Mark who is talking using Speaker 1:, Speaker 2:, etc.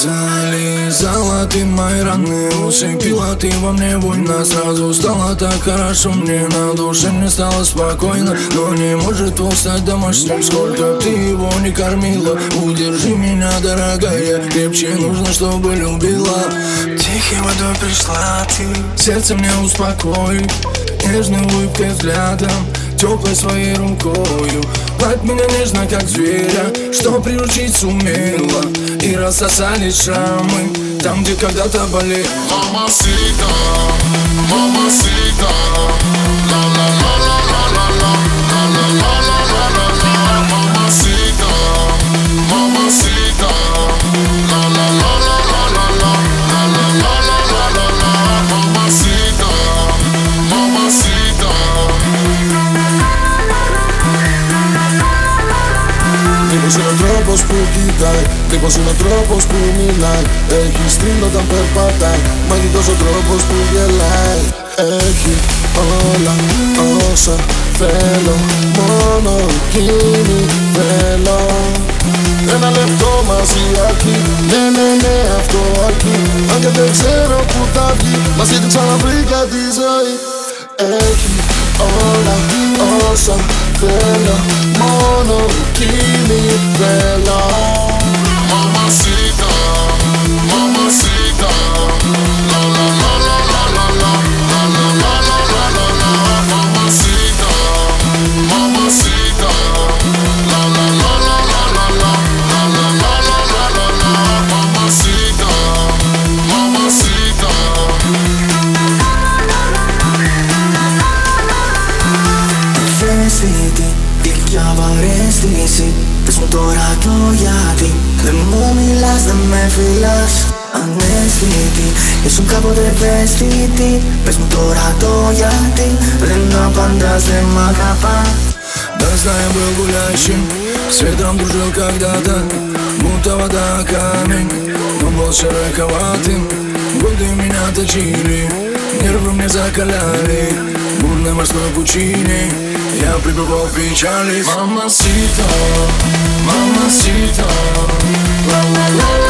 Speaker 1: Залезала ты мои раны Усыпила ты во мне война Сразу стало так хорошо мне На душе мне стало спокойно Но не может он стать домашним. Сколько ты его не кормила Удержи меня, дорогая Крепче нужно, чтобы любила. Тихой водой пришла ты Сердце мне успокой Нежной улыбкой взглядом Теплой своей рукою. Гладь меня нежно, как зверя Что приручить сумела. И рассосались шрамы Там, где когда-то болели
Speaker 2: Mamacita,
Speaker 1: Τύπος είναι ο τρόπος που κοιτάει Τύπος είναι ο τρόπος που μιλάει. Έχει στυλ όταν περπατάει Μαγικός ο τρόπος που γελάει. Έχει όλα όσα θέλω Μόνο εκείνη θέλω. Ένα λεπτό μαζί αρκεί Ναι, ναι, ναι, αυτό αρκεί. Αν και δεν ξέρω που θα βγει Μας γιατί ξαναβρήκα τη ζωή. Έχει όλα όσα
Speaker 2: せのもの君せの
Speaker 3: Ευαίσθητη, γλυκιά βαρέστηση Πες μου τώρα το γιατί Δεν μου μιλάς, δεν με φυλάς Ανέστητη, ήσουν κάποτε ευαίσθητη Πες μου τώρα το γιατί Δεν απαντάς, δεν μ' αγαπάς
Speaker 1: Да знаю, был гуляющим С ветром дружил когда-то Будто вода камень Но был широковатым Годы меня точили Нервы мне закаляли Бурной морской пучине Я пребывал в печали. Мамасита, мамасита Ла-ла-ла-ла-ла-ла Ла-ла-ла